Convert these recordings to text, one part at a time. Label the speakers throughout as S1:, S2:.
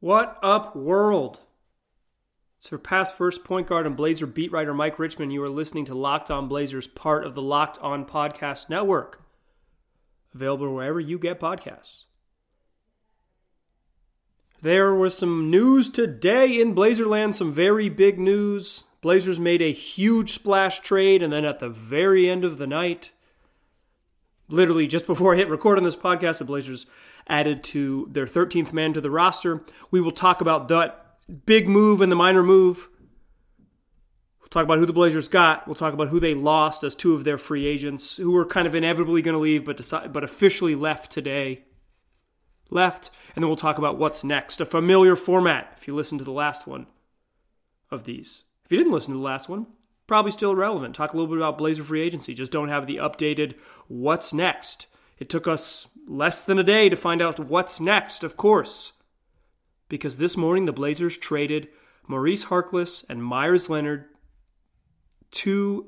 S1: What up, world? It's your past first point guard and Blazer beat writer Mike Richman. You are listening to Locked On Blazers, part of the Locked On Podcast Network. Available wherever you get podcasts. There was some news today in Blazerland, some very big news. Blazers made a huge splash trade, and then at the very end of the night, literally just before I hit record on this podcast, the Blazers added to their 13th man to the roster. We will talk about that big move and the minor move. We'll talk about who the Blazers got. We'll talk about who they lost as two of their free agents who were kind of inevitably going to leave, but decide, but officially left today. Left, and then we'll talk about what's next. A familiar format. If you listen to the last one of these, if you didn't listen to the last one, probably still relevant. Talk a little bit about Blazer free agency. Just don't have the updated what's next. It took us less than a day to find out what's next, of course because this morning the Blazers traded Maurice Harkless and Meyers Leonard to,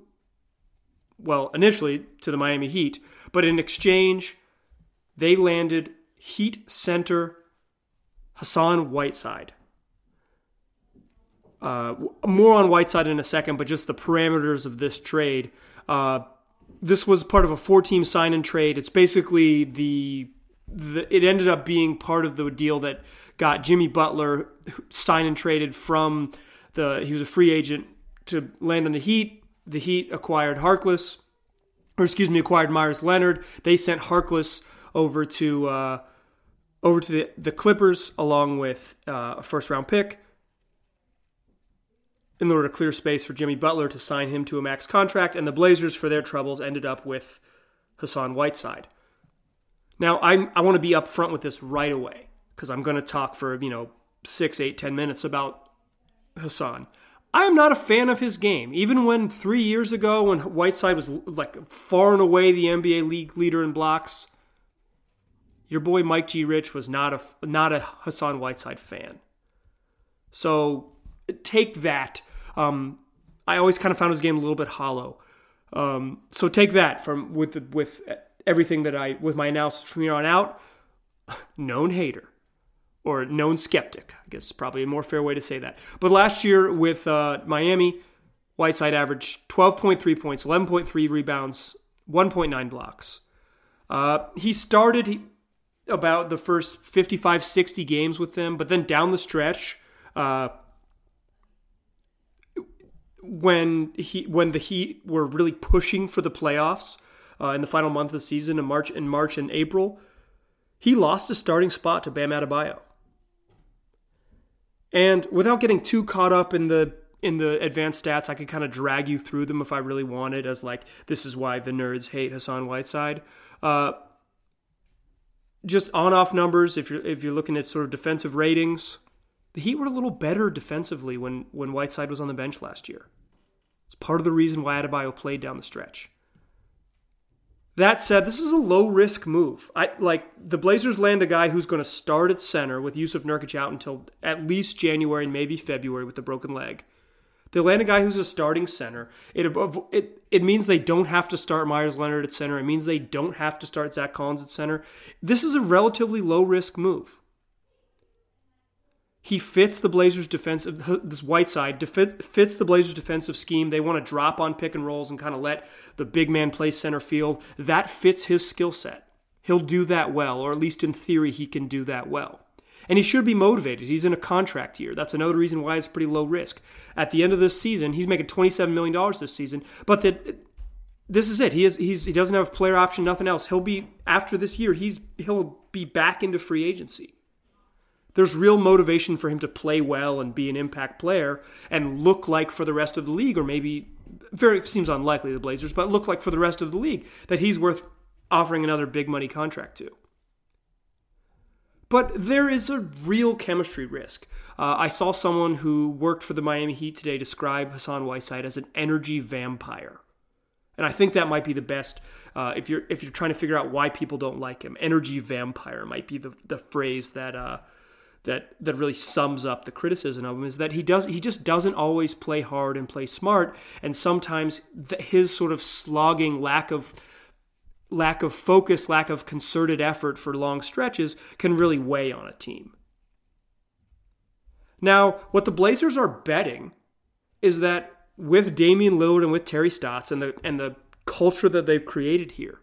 S1: well, initially to the Miami Heat, but in exchange, they landed Heat center Hassan Whiteside. Uh, more on Whiteside in a second, but just the parameters of this trade. Uh, this was part of a four-team sign-in trade. It's basically the, the it ended up being part of the deal that got Jimmy Butler signed and traded from the he was a free agent to land on the Heat. The Heat acquired Harkless, or excuse me, acquired Meyers Leonard. They sent Harkless over to uh, over to the, the Clippers along with uh, a first round pick in order to clear space for Jimmy Butler to sign him to a max contract. And the Blazers, for their troubles, ended up with Hassan Whiteside. Now, I'm, I want to be upfront with this right away because I'm going to talk for, you know, six, eight, ten minutes about Hassan. I am not a fan of his game. Even when three years ago, when Whiteside was like far and away the NBA league leader in blocks, your boy Mike G. Rich was not a not a Hassan Whiteside fan. So take that. Um, I always kind of found his game a little bit hollow. Um, so take that from with the, with everything that I with my analysis from here on out. Known hater or known skeptic. I guess is probably a more fair way to say that. But last year with uh, Miami, Whiteside averaged 12.3 points, 11.3 rebounds, 1.9 blocks. Uh, he started about the first 55, 60 games with them, but then down the stretch, uh, when he when the Heat were really pushing for the playoffs uh, in the final month of the season in March in March and April, he lost his starting spot to Bam Adebayo. And without getting too caught up in the in the advanced stats, I could kind of drag you through them if I really wanted, as like this is why the nerds hate Hassan Whiteside. Uh, just on-off numbers. If you're if you're looking at sort of defensive ratings, the Heat were a little better defensively when when Whiteside was on the bench last year. It's part of the reason why Adebayo played down the stretch. That said, this is a low risk move. I like the Blazers land a guy who's going to start at center with Jusuf Nurkic out until at least January and maybe February with the broken leg. They land a guy who's a starting center. It, it, it means they don't have to start Meyers Leonard at center. It means they don't have to start Zach Collins at center. This is a relatively low risk move. He fits the Blazers' defensive. This Whiteside fits the Blazers' defensive scheme. They want to drop on pick and rolls and kind of let the big man play center field. That fits his skill set. He'll do that well, or at least in theory, he can do that well. And he should be motivated. He's in a contract year. That's another reason why it's pretty low risk. At the end of this season, he's making $27 million this season, but that this is it. He is he's he doesn't have player option, nothing else. He'll be after this year, he's he'll be back into free agency there's real motivation for him to play well and be an impact player and look like for the rest of the league, or maybe very seems unlikely the Blazers, but look like for the rest of the league that he's worth offering another big money contract to. But there is a real chemistry risk. Uh, I saw someone who worked for the Miami Heat today describe Hassan Whiteside as an energy vampire. And I think that might be the best uh, if you're if you're trying to figure out why people don't like him. Energy vampire might be the, the phrase that uh, that that really sums up the criticism of him is that he does he just doesn't always play hard and play smart, and sometimes his sort of slogging lack of lack of focus, lack of concerted effort for long stretches can really weigh on a team. Now, what the Blazers are betting is that with Damian Lillard and with Terry Stotts and the and the culture that they've created here,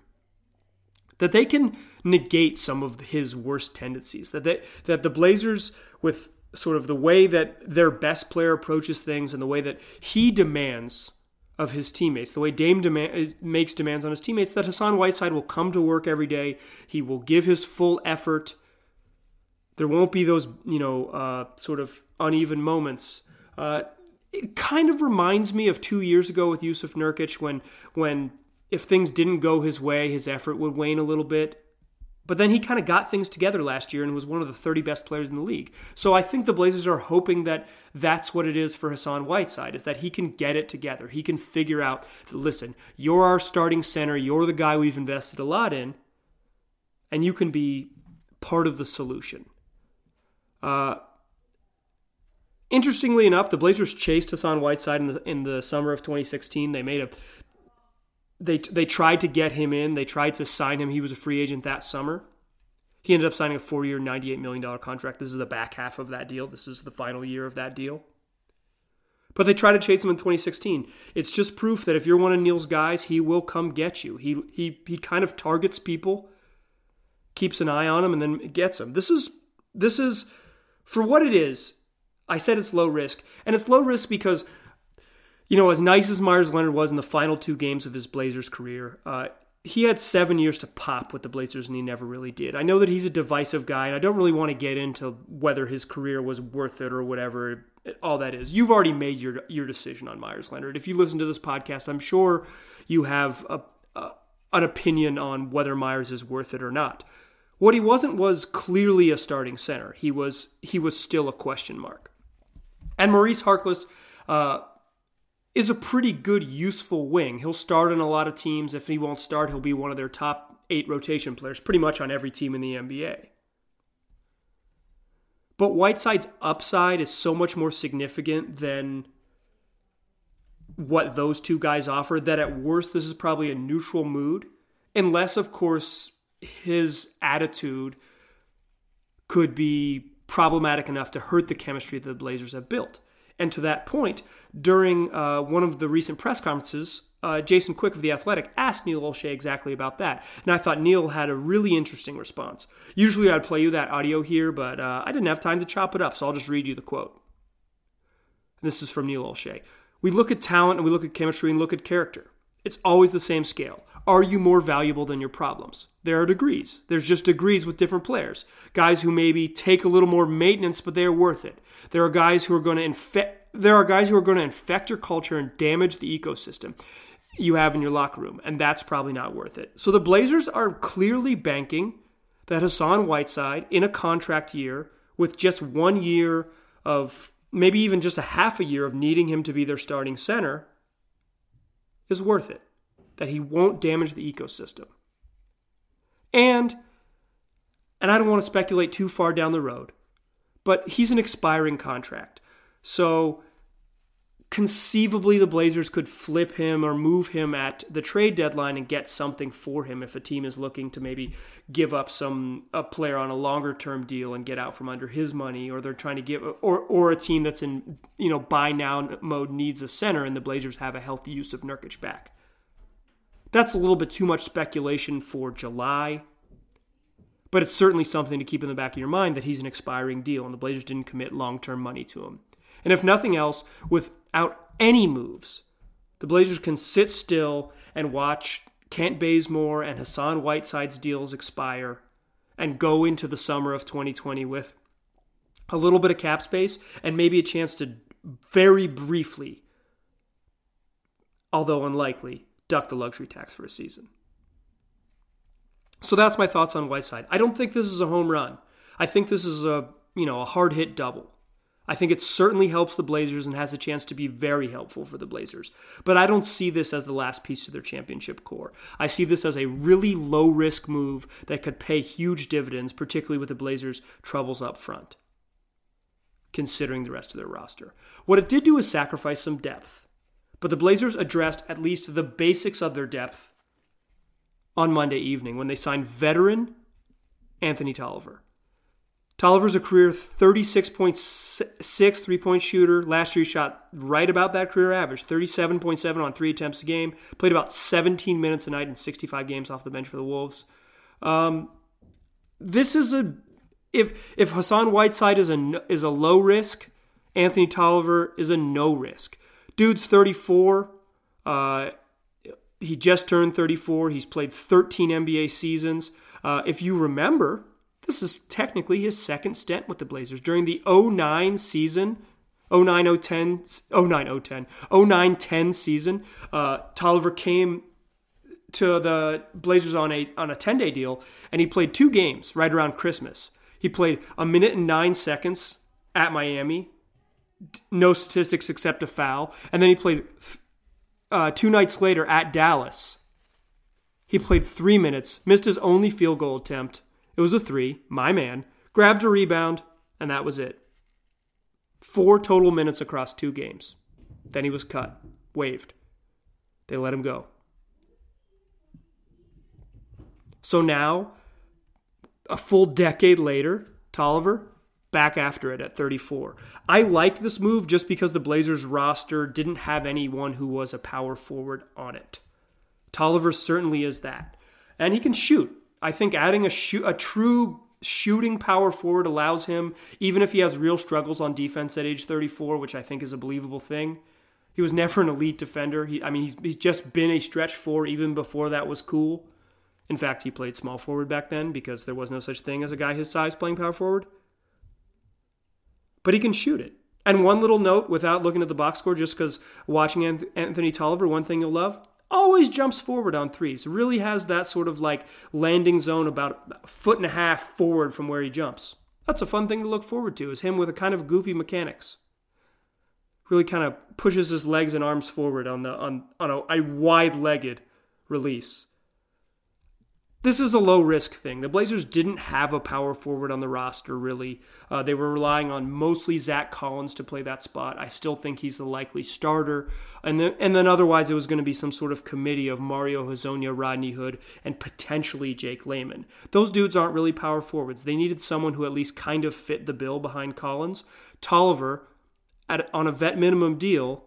S1: that they can negate some of his worst tendencies. That they, that the Blazers, with sort of the way that their best player approaches things and the way that he demands of his teammates, the way Dame demand, makes demands on his teammates, that Hassan Whiteside will come to work every day. He will give his full effort. There won't be those, you know, uh, sort of uneven moments. Uh, it kind of reminds me of two years ago with Jusuf Nurkic when when if things didn't go his way, his effort would wane a little bit. But then he kind of got things together last year and was one of the 30 best players in the league. So I think the Blazers are hoping that that's what it is for Hassan Whiteside, is that he can get it together. He can figure out, listen, you're our starting center, you're the guy we've invested a lot in, and you can be part of the solution. Uh, interestingly enough, the Blazers chased Hassan Whiteside in the, in the summer of 2016. They made a they they tried to get him in. They tried to sign him. He was a free agent that summer. He ended up signing a four-year, $98 million contract. This is the back half of that deal. This is the final year of that deal. But they tried to chase him in 2016. It's just proof that if you're one of Neil's guys, he will come get you. He he he kind of targets people, keeps an eye on them, and then gets them. This is this is for what it is. I said it's low risk, and it's low risk because you know, as nice as Meyers Leonard was in the final two games of his Blazers career, uh, he had seven years to pop with the Blazers, and he never really did. I know that he's a divisive guy, and I don't really want to get into whether his career was worth it or whatever. All that is, you've already made your your decision on Meyers Leonard. If you listen to this podcast, I'm sure you have a, a, an opinion on whether Meyers is worth it or not. What he wasn't was clearly a starting center. He was he was still a question mark. And Maurice Harkless. Uh, is a pretty good, useful wing. He'll start on a lot of teams. If he won't start, he'll be one of their top eight rotation players, pretty much on every team in the NBA. But Whiteside's upside is so much more significant than what those two guys offer that at worst, this is probably a neutral mood, unless, of course, his attitude could be problematic enough to hurt the chemistry that the Blazers have built. And to that point, during uh, one of the recent press conferences, uh, Jason Quick of The Athletic asked Neil Olshey exactly about that. And I thought Neil had a really interesting response. Usually I'd play you that audio here, but uh, I didn't have time to chop it up, so I'll just read you the quote. And this is from Neil Olshey. We look at talent and we look at chemistry and look at character. It's always the same scale. Are you more valuable than your problems? There are degrees. There's just degrees with different players. Guys who maybe take a little more maintenance, but they are worth it. There are guys who are going to infect. There are guys who are going to infect your culture and damage the ecosystem you have in your locker room, and that's probably not worth it. So the Blazers are clearly banking that Hassan Whiteside in a contract year with just one year of maybe even just a half a year of needing him to be their starting center is worth it that he won't damage the ecosystem. And, and I don't want to speculate too far down the road, but he's an expiring contract. So conceivably the Blazers could flip him or move him at the trade deadline and get something for him if a team is looking to maybe give up some a player on a longer term deal and get out from under his money or they're trying to give or or a team that's in you know buy now mode needs a center and the Blazers have a healthy Jusuf Nurkic back. That's a little bit too much speculation for July, but it's certainly something to keep in the back of your mind that he's an expiring deal and the Blazers didn't commit long term money to him. And if nothing else, without any moves, the Blazers can sit still and watch Kent Bazemore and Hassan Whiteside's deals expire and go into the summer of 2020 with a little bit of cap space and maybe a chance to very briefly, although unlikely, duck the luxury tax for a season. So that's my thoughts on Whiteside. I don't think this is a home run. I think this is a, you know, a hard hit double. I think it certainly helps the Blazers and has a chance to be very helpful for the Blazers. But I don't see this as the last piece to their championship core. I see this as a really low risk move that could pay huge dividends, particularly with the Blazers' troubles up front, considering the rest of their roster. What it did do is sacrifice some depth. But the Blazers addressed at least the basics of their depth on Monday evening when they signed veteran Anthony Tolliver. Tolliver's a career 36.6 three point shooter. Last year he shot right about that career average 37.7 on three attempts a game. Played about 17 minutes a night in 65 games off the bench for the Wolves. Um, this is a if if Hassan Whiteside is a is a low risk, Anthony Tolliver is a no risk. Dude's 34. Uh, he just turned 34. He's played 13 NBA seasons. Uh, if you remember, this is technically his second stint with the Blazers. During the 09 season, 09 010, 09 010, 09 10 season, uh, Tolliver came to the Blazers on a on a 10 day deal, and he played two games right around Christmas. He played a minute and nine seconds at Miami, no statistics except a foul, and then he played uh, two nights later at Dallas. He played three minutes, missed his only field goal attempt. It was a three, my man, grabbed a rebound, and that was it. Four total minutes across two games. Then he was cut, waived. They let him go. So now, a full decade later, Tolliver back after it at 34. I like this move just because the Blazers roster didn't have anyone who was a power forward on it. Tolliver certainly is that. And he can shoot. I think adding a a true shooting power forward allows him, even if he has real struggles on defense at age 34, which I think is a believable thing. He was never an elite defender. He, I mean, he's, he's just been a stretch four even before that was cool. In fact, he played small forward back then because there was no such thing as a guy his size playing power forward. But he can shoot it. And one little note without looking at the box score, just because watching Anthony Tolliver, one thing you'll love always jumps forward on threes. Really has that sort of like landing zone about a foot and a half forward from where he jumps. That's a fun thing to look forward to, is him with a kind of goofy mechanics. Really kind of pushes his legs and arms forward on the on, on a, a wide-legged release this is a low risk thing. The Blazers didn't have a power forward on the roster, really. Uh, they were relying on mostly Zach Collins to play that spot. I still think he's the likely starter. And then, and then otherwise, it was going to be some sort of committee of Mario Hezonja, Rodney Hood, and potentially Jake Layman. Those dudes aren't really power forwards. They needed someone who at least kind of fit the bill behind Collins. Tolliver, at, on a vet minimum deal,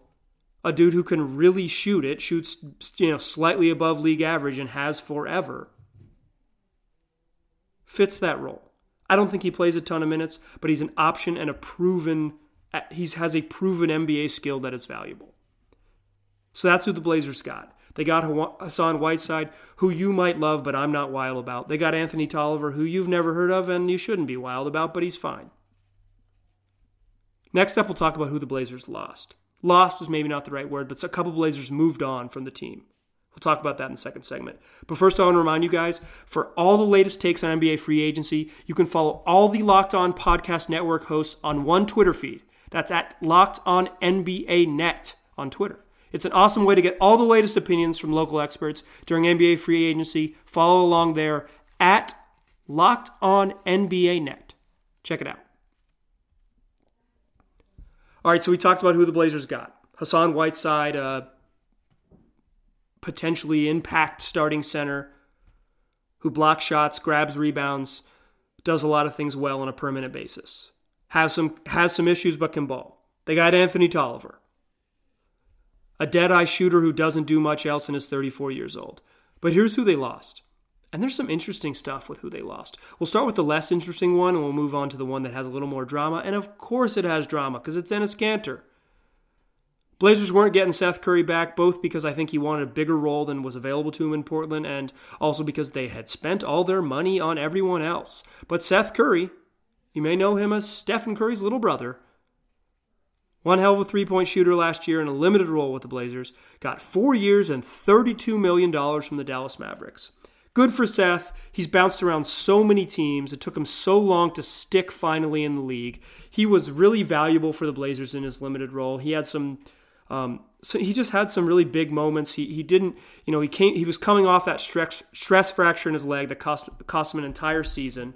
S1: a dude who can really shoot it, shoots you know slightly above league average, and has forever fits that role. I don't think he plays a ton of minutes, but he's an option and a proven he has a proven NBA skill that is valuable. So that's who the Blazers got. They got Hassan Whiteside, who you might love, but I'm not wild about. They got Anthony Tolliver, who you've never heard of and you shouldn't be wild about, but he's fine. Next up, we'll talk about who the Blazers lost. Lost is maybe not the right word, but a couple Blazers moved on from the team. We'll talk about that in the second segment. But first, I want to remind you guys for all the latest takes on NBA free agency, you can follow all the Locked On Podcast Network hosts on one Twitter feed. That's at Locked On NBA Net on Twitter. It's an awesome way to get all the latest opinions from local experts during NBA free agency. Follow along there at Locked On NBA Net. Check it out. All right, so we talked about who the Blazers got. Hassan Whiteside, uh, potentially impact starting center who blocks shots, grabs rebounds, does a lot of things well on a permanent basis. Has some has some issues but can ball. They got Anthony Tolliver. A dead-eye shooter who doesn't do much else and is 34 years old. But here's who they lost. And there's some interesting stuff with who they lost. We'll start with the less interesting one and we'll move on to the one that has a little more drama. And of course it has drama because it's Enes Kanter. Blazers weren't getting Seth Curry back, both because I think he wanted a bigger role than was available to him in Portland, and also because they had spent all their money on everyone else. But Seth Curry, you may know him as Stephen Curry's little brother, one hell of a three point shooter last year in a limited role with the Blazers, got four years and $32 million from the Dallas Mavericks. Good for Seth. He's bounced around so many teams. It took him so long to stick finally in the league. He was really valuable for the Blazers in his limited role. He had some um, so he just had some really big moments. He, he didn't, you know, he came, he was coming off that stress, stress fracture in his leg that cost, cost him an entire season.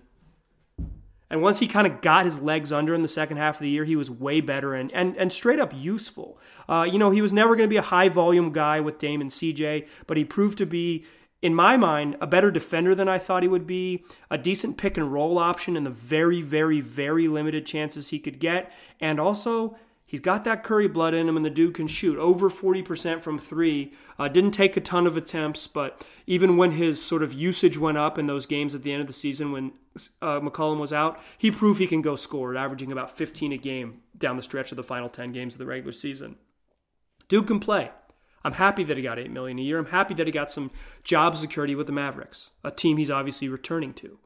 S1: And once he kind of got his legs under in the second half of the year, he was way better and and, and straight up useful. Uh, you know, he was never going to be a high volume guy with Dame and CJ, but he proved to be in my mind, a better defender than I thought he would be, a decent pick and roll option in the very, very, very limited chances he could get, and also he's got that Curry blood in him, and the dude can shoot over 40% from three. Uh, didn't take a ton of attempts, but even when his sort of usage went up in those games at the end of the season when uh, McCollum was out, he proved he can go score, averaging about 15 a game down the stretch of the final 10 games of the regular season. Dude can play. I'm happy that he got eight million a year. I'm happy that he got some job security with the Mavericks, a team he's obviously returning to.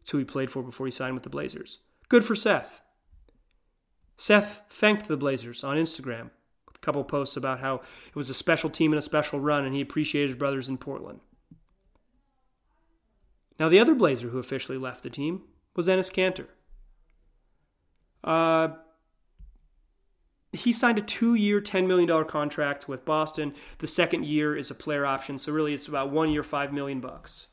S1: It's who he played for before he signed with the Blazers. Good for Seth. Seth thanked the Blazers on Instagram with a couple posts about how it was a special team and a special run, and he appreciated his brothers in Portland. Now, the other Blazer who officially left the team was Enes Kanter. Uh, he signed a two-year, $10 million contract with Boston. The second year is a player option, so really it's about one year, 5 million bucks.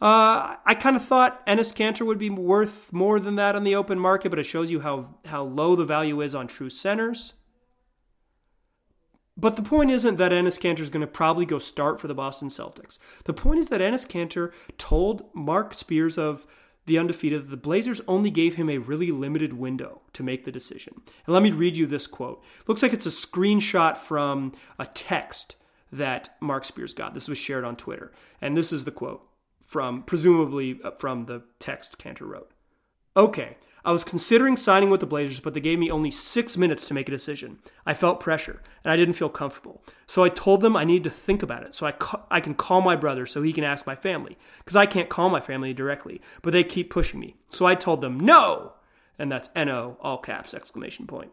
S1: Uh, I kind of thought Enes Kanter would be worth more than that on the open market, but it shows you how how low the value is on true centers. But the point isn't that Enes Kanter is going to probably go start for the Boston Celtics. The point is that Enes Kanter told Mark Spears of the undefeated, that the Blazers only gave him a really limited window to make the decision. And let me read you this quote. looks like it's a screenshot from a text that Mark Spears got. This was shared on Twitter. And this is the quote from, presumably uh, from the text Kanter wrote. Okay, I was considering signing with the Blazers, but they gave me only six minutes to make a decision. I felt pressure, and I didn't feel comfortable. So I told them I need to think about it so I, ca- I can call my brother so he can ask my family. Because I can't call my family directly, but they keep pushing me. So I told them no! And that's N-O, all caps, exclamation point.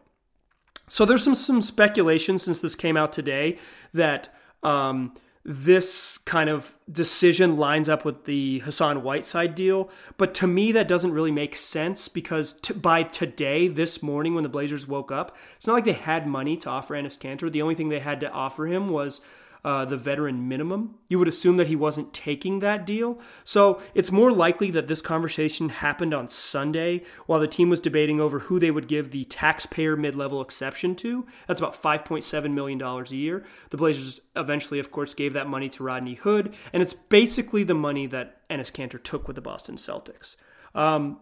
S1: So there's some, some speculation since this came out today that um, this kind of decision lines up with the Hassan Whiteside deal. But to me, that doesn't really make sense because t- by today, this morning, when the Blazers woke up, it's not like they had money to offer Enes Kanter. The only thing they had to offer him was uh, the veteran minimum. You would assume that he wasn't taking that deal. So it's more likely that this conversation happened on Sunday while the team was debating over who they would give the taxpayer mid level exception to. That's about $5.7 million a year. The Blazers eventually, of course, gave that money to Rodney Hood, and it's basically the money that Enes Kanter took with the Boston Celtics. Um,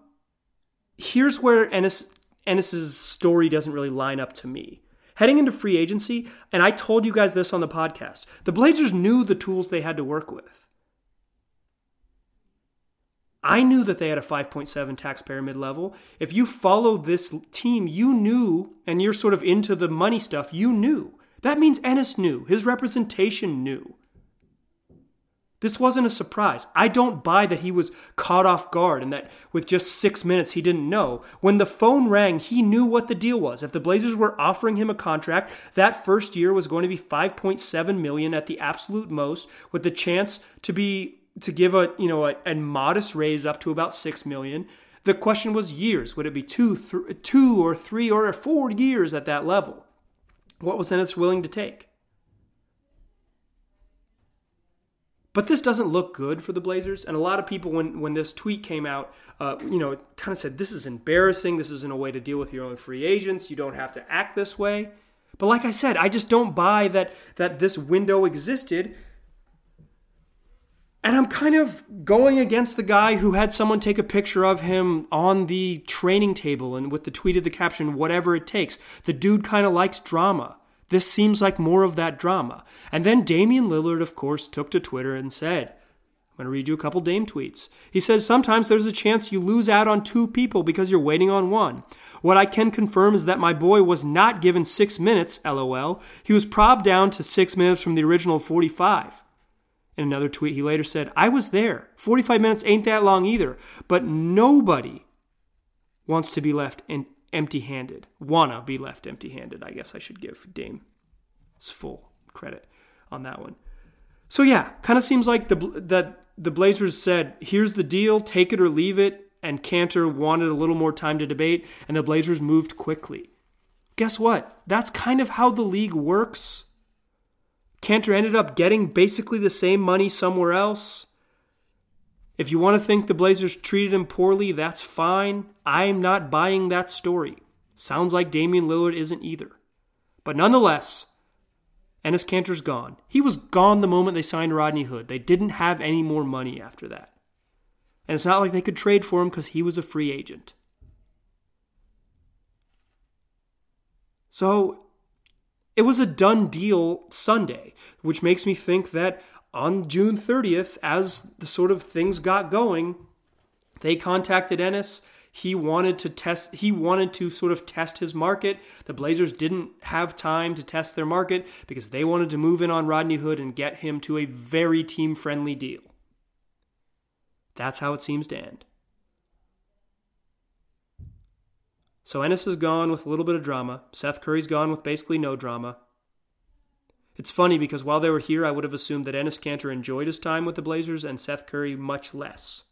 S1: here's where Enes, Enes's story doesn't really line up to me. Heading into free agency, and I told you guys this on the podcast, the Blazers knew the tools they had to work with. I knew that they had a 5.7 taxpayer mid level. If you follow this team, you knew, and you're sort of into the money stuff, you knew. That means Enes knew. His representation knew. This wasn't a surprise. I don't buy that he was caught off guard and that with just six minutes he didn't know. When the phone rang, he knew what the deal was. If the Blazers were offering him a contract, that first year was going to be 5.7 million at the absolute most, with the chance to be to give a you know a, a modest raise up to about six million. The question was years. Would it be two, th- two or three or four years at that level? What was Enes willing to take? But this doesn't look good for the Blazers. And a lot of people, when, when this tweet came out, uh, you know, kind of said, this is embarrassing. This isn't a way to deal with your own free agents. You don't have to act this way. But like I said, I just don't buy that, that this window existed. And I'm kind of going against the guy who had someone take a picture of him on the training table and with the tweet of the caption, whatever it takes. The dude kind of likes drama. This seems like more of that drama. And then Damian Lillard, of course, took to Twitter and said, I'm going to read you a couple Dame tweets. He says, Sometimes there's a chance you lose out on two people because you're waiting on one. What I can confirm is that my boy was not given six minutes, lol. He was probbed down to six minutes from the original 45. In another tweet, he later said, I was there. 45 minutes ain't that long either, but nobody wants to be left in empty handed. Wanna be left empty handed, I guess I should give Dame his full credit on that one. So yeah, kind of seems like the that the Blazers said, "Here's the deal, take it or leave it." And Kanter wanted a little more time to debate, and the Blazers moved quickly. Guess what? That's kind of how the league works. Kanter ended up getting basically the same money somewhere else. If you want to think the Blazers treated him poorly, that's fine. I'm not buying that story. Sounds like Damian Lillard isn't either. But nonetheless, Enes Kanter's gone. He was gone the moment they signed Rodney Hood. They didn't have any more money after that. And it's not like they could trade for him because he was a free agent. So it was a done deal Sunday, which makes me think that on June 30th, as the sort of things got going, they contacted Enes he wanted to test he wanted to sort of test his market. The Blazers didn't have time to test their market because they wanted to move in on Rodney Hood and get him to a very team-friendly deal. That's how it seems to end. So Enes is gone with a little bit of drama. Seth Curry's gone with basically no drama. It's funny because while they were here, I would have assumed that Enes Kanter enjoyed his time with the Blazers and Seth Curry much less,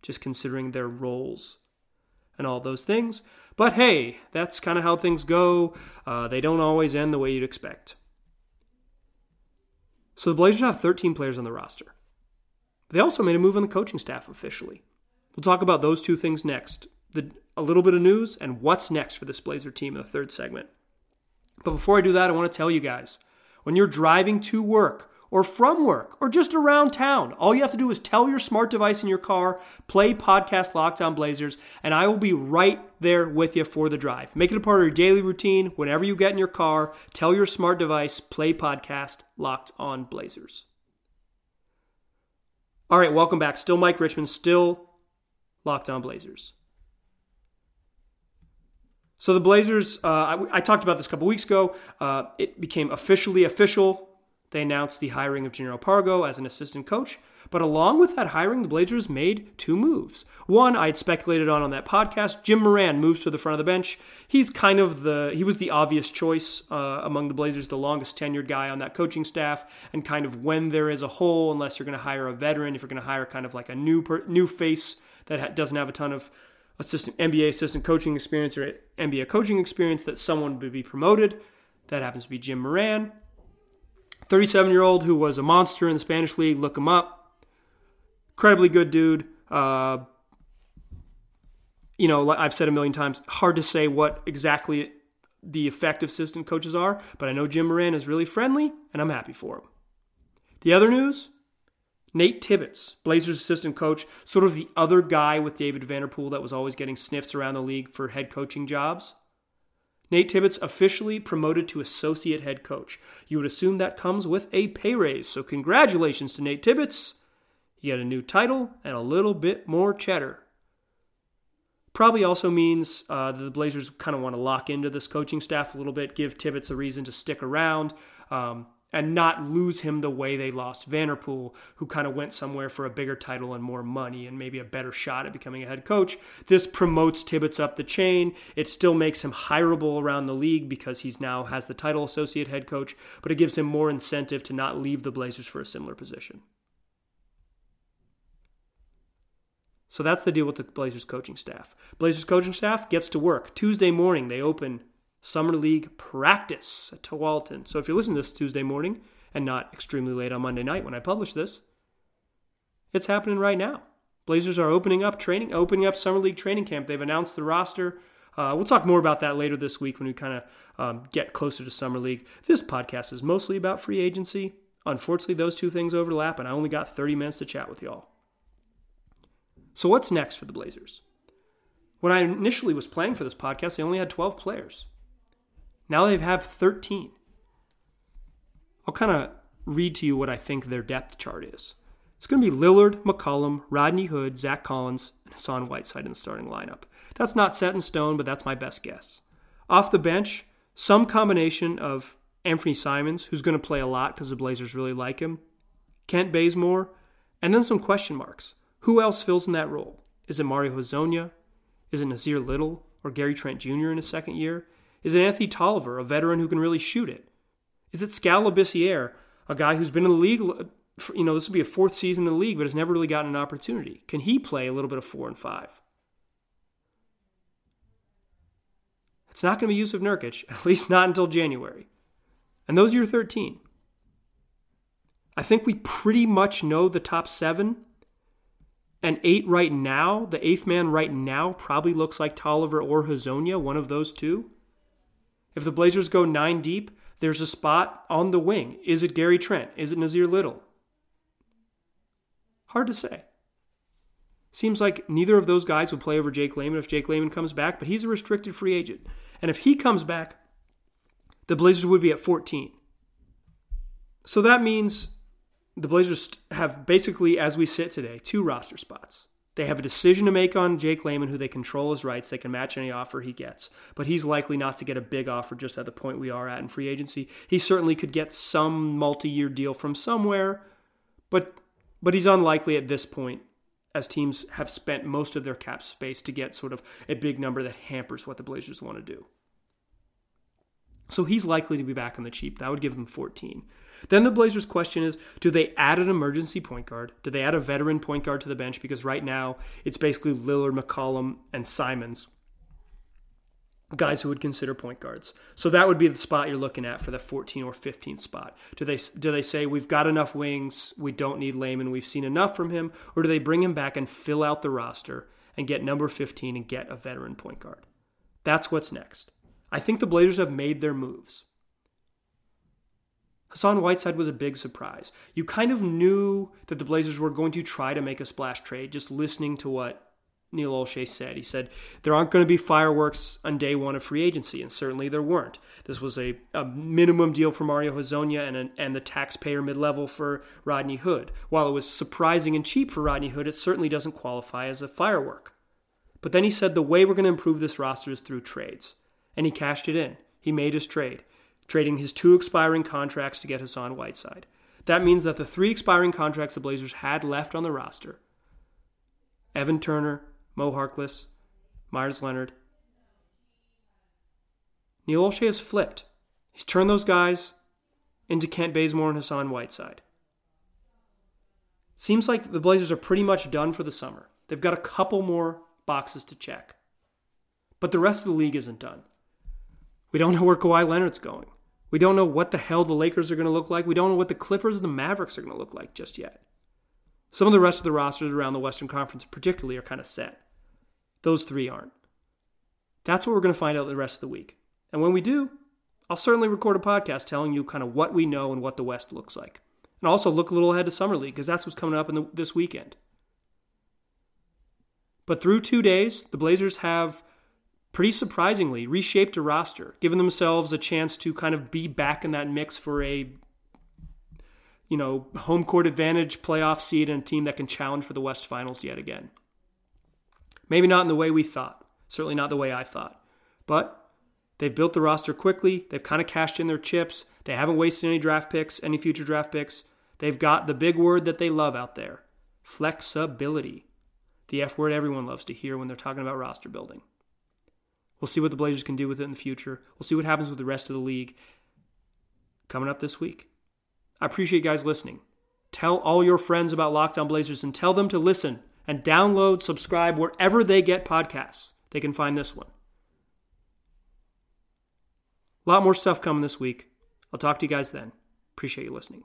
S1: just considering their roles and all those things. But hey, that's kind of how things go. Uh, they don't always end the way you'd expect. So the Blazers have 13 players on the roster. They also made a move on the coaching staff officially. We'll talk about those two things next. The, a little bit of news and what's next for this Blazer team in the third segment. But before I do that, I want to tell you guys when you're driving to work or from work or just around town. All you have to do is tell your smart device in your car, play podcast Locked On Blazers, and I will be right there with you for the drive. Make it a part of your daily routine. Whenever you get in your car, tell your smart device, play podcast Locked On Blazers. All right, welcome back. Still Mike Richman, still Locked On Blazers. So the Blazers, uh, I, I, talked about this a couple weeks ago. Uh, it became officially official they announced the hiring of Jannero Pargo as an assistant coach. But along with that hiring, the Blazers made two moves. One, I had speculated on on that podcast. Jim Moran moves to the front of the bench. He's kind of the he was the obvious choice uh, among the Blazers, the longest tenured guy on that coaching staff, and kind of when there is a hole, unless you're going to hire a veteran, if you're going to hire kind of like a new per, new face that ha- doesn't have a ton of assistant NBA assistant coaching experience or NBA coaching experience, that someone would be promoted. That happens to be Jim Moran. 37 year old who was a monster in the Spanish league. Look him up. Incredibly good dude. Uh, you know, I've said a million times, hard to say what exactly the effective assistant coaches are, but I know Jim Moran is really friendly, and I'm happy for him. The other news Nate Tibbetts, Blazers assistant coach, sort of the other guy with David Vanderpool that was always getting sniffs around the league for head coaching jobs. Nate Tibbetts officially promoted to associate head coach. You would assume that comes with a pay raise, so congratulations to Nate Tibbetts. You get a new title and a little bit more cheddar. Probably also means uh, that the Blazers kind of want to lock into this coaching staff a little bit, give Tibbetts a reason to stick around. Um, and not lose him the way they lost Vanderpool, who kind of went somewhere for a bigger title and more money and maybe a better shot at becoming a head coach. This promotes Tibbetts up the chain. It still makes him hireable around the league because he's now has the title associate head coach, but it gives him more incentive to not leave the Blazers for a similar position. So that's the deal with the Blazers coaching staff. Blazers coaching staff gets to work. Tuesday morning, they open Summer League practice at Tualatin. So if you're listening to this Tuesday morning and not extremely late on Monday night when I publish this, it's happening right now. Blazers are opening up training, opening up Summer League training camp. They've announced the roster. Uh, we'll talk more about that later this week when we kind of um, get closer to Summer League. This podcast is mostly about free agency. Unfortunately, those two things overlap, and I only got 30 minutes to chat with y'all. So, what's next for the Blazers? When I initially was playing for this podcast, they only had 12 players. Now they have 13. I'll kind of read to you what I think their depth chart is. It's going to be Lillard, McCollum, Rodney Hood, Zach Collins, and Hassan Whiteside in the starting lineup. That's not set in stone, but that's my best guess. Off the bench, some combination of Anfernee Simons, who's going to play a lot because the Blazers really like him, Kent Bazemore, and then some question marks. Who else fills in that role? Is it Mario Hezonja? Is it Nassir Little or Gary Trent Jr. in his second year? Is it Anthony Tolliver, a veteran who can really shoot it? Is it Skal a guy who's been in the league, you know, this will be a fourth season in the league, but has never really gotten an opportunity? Can he play a little bit of four and five? It's not going to be Jusuf Nurkic, at least not until January. And those are your 13. I think we pretty much know the top seven. And eight right now, the eighth man right now probably looks like Tolliver or Hezonja, one of those two. If the Blazers go nine deep, there's a spot on the wing. Is it Gary Trent? Is it Nassir Little? Hard to say. Seems like neither of those guys would play over Jake Layman if Jake Layman comes back, but he's a restricted free agent. And if he comes back, the Blazers would be at 14. So that means the Blazers have basically, as we sit today, two roster spots. They have a decision to make on Jake Layman, who they control his rights. They can match any offer he gets, but he's likely not to get a big offer just at the point we are at in free agency. He certainly could get some multi-year deal from somewhere, but but he's unlikely at this point, as teams have spent most of their cap space to get sort of a big number that hampers what the Blazers want to do. So he's likely to be back on the cheap. That would give him 14. Then the Blazers' question is do they add an emergency point guard? Do they add a veteran point guard to the bench? Because right now it's basically Lillard, McCollum, and Simons, guys who would consider point guards. So that would be the spot you're looking at for the 14 or 15 spot. Do they do they say we've got enough wings, we don't need Layman, we've seen enough from him, or do they bring him back and fill out the roster and get number 15 and get a veteran point guard? That's what's next. I think the Blazers have made their moves. Hassan Whiteside was a big surprise. You kind of knew that the Blazers were going to try to make a splash trade just listening to what Neil Olshey said. He said there aren't going to be fireworks on day one of free agency, and certainly there weren't. This was a, a minimum deal for Mario Hezonja and, and the taxpayer mid level for Rodney Hood. While it was surprising and cheap for Rodney Hood, it certainly doesn't qualify as a firework. But then he said the way we're going to improve this roster is through trades. And he cashed it in. He made his trade trading his two expiring contracts to get Hassan Whiteside. That means that the three expiring contracts the Blazers had left on the roster Evan Turner, Mo Harkless, Meyers Leonard. Neil Olshey has flipped. He's turned those guys into Kent Bazemore and Hassan Whiteside. Seems like the Blazers are pretty much done for the summer. They've got a couple more boxes to check. But the rest of the league isn't done. We don't know where Kawhi Leonard's going. We don't know what the hell the Lakers are going to look like. We don't know what the Clippers and the Mavericks are going to look like just yet. Some of the rest of the rosters around the Western Conference, particularly, are kind of set. Those three aren't. That's what we're going to find out the rest of the week. And when we do, I'll certainly record a podcast telling you kind of what we know and what the West looks like. And also look a little ahead to Summer League because that's what's coming up in the, this weekend. But through two days, the Blazers have pretty surprisingly reshaped a roster, given themselves a chance to kind of be back in that mix for a you know, home court advantage playoff seed and a team that can challenge for the West Finals yet again. Maybe not in the way we thought, certainly not the way I thought. But they've built the roster quickly. They've kind of cashed in their chips. They haven't wasted any draft picks, any future draft picks. They've got the big word that they love out there flexibility. The F word everyone loves to hear when they're talking about roster building. We'll see what the Blazers can do with it in the future. We'll see what happens with the rest of the league coming up this week. I appreciate you guys listening. Tell all your friends about Locked On Blazers and tell them to listen and download, subscribe wherever they get podcasts. They can find this one. A lot more stuff coming this week. I'll talk to you guys then. Appreciate you listening.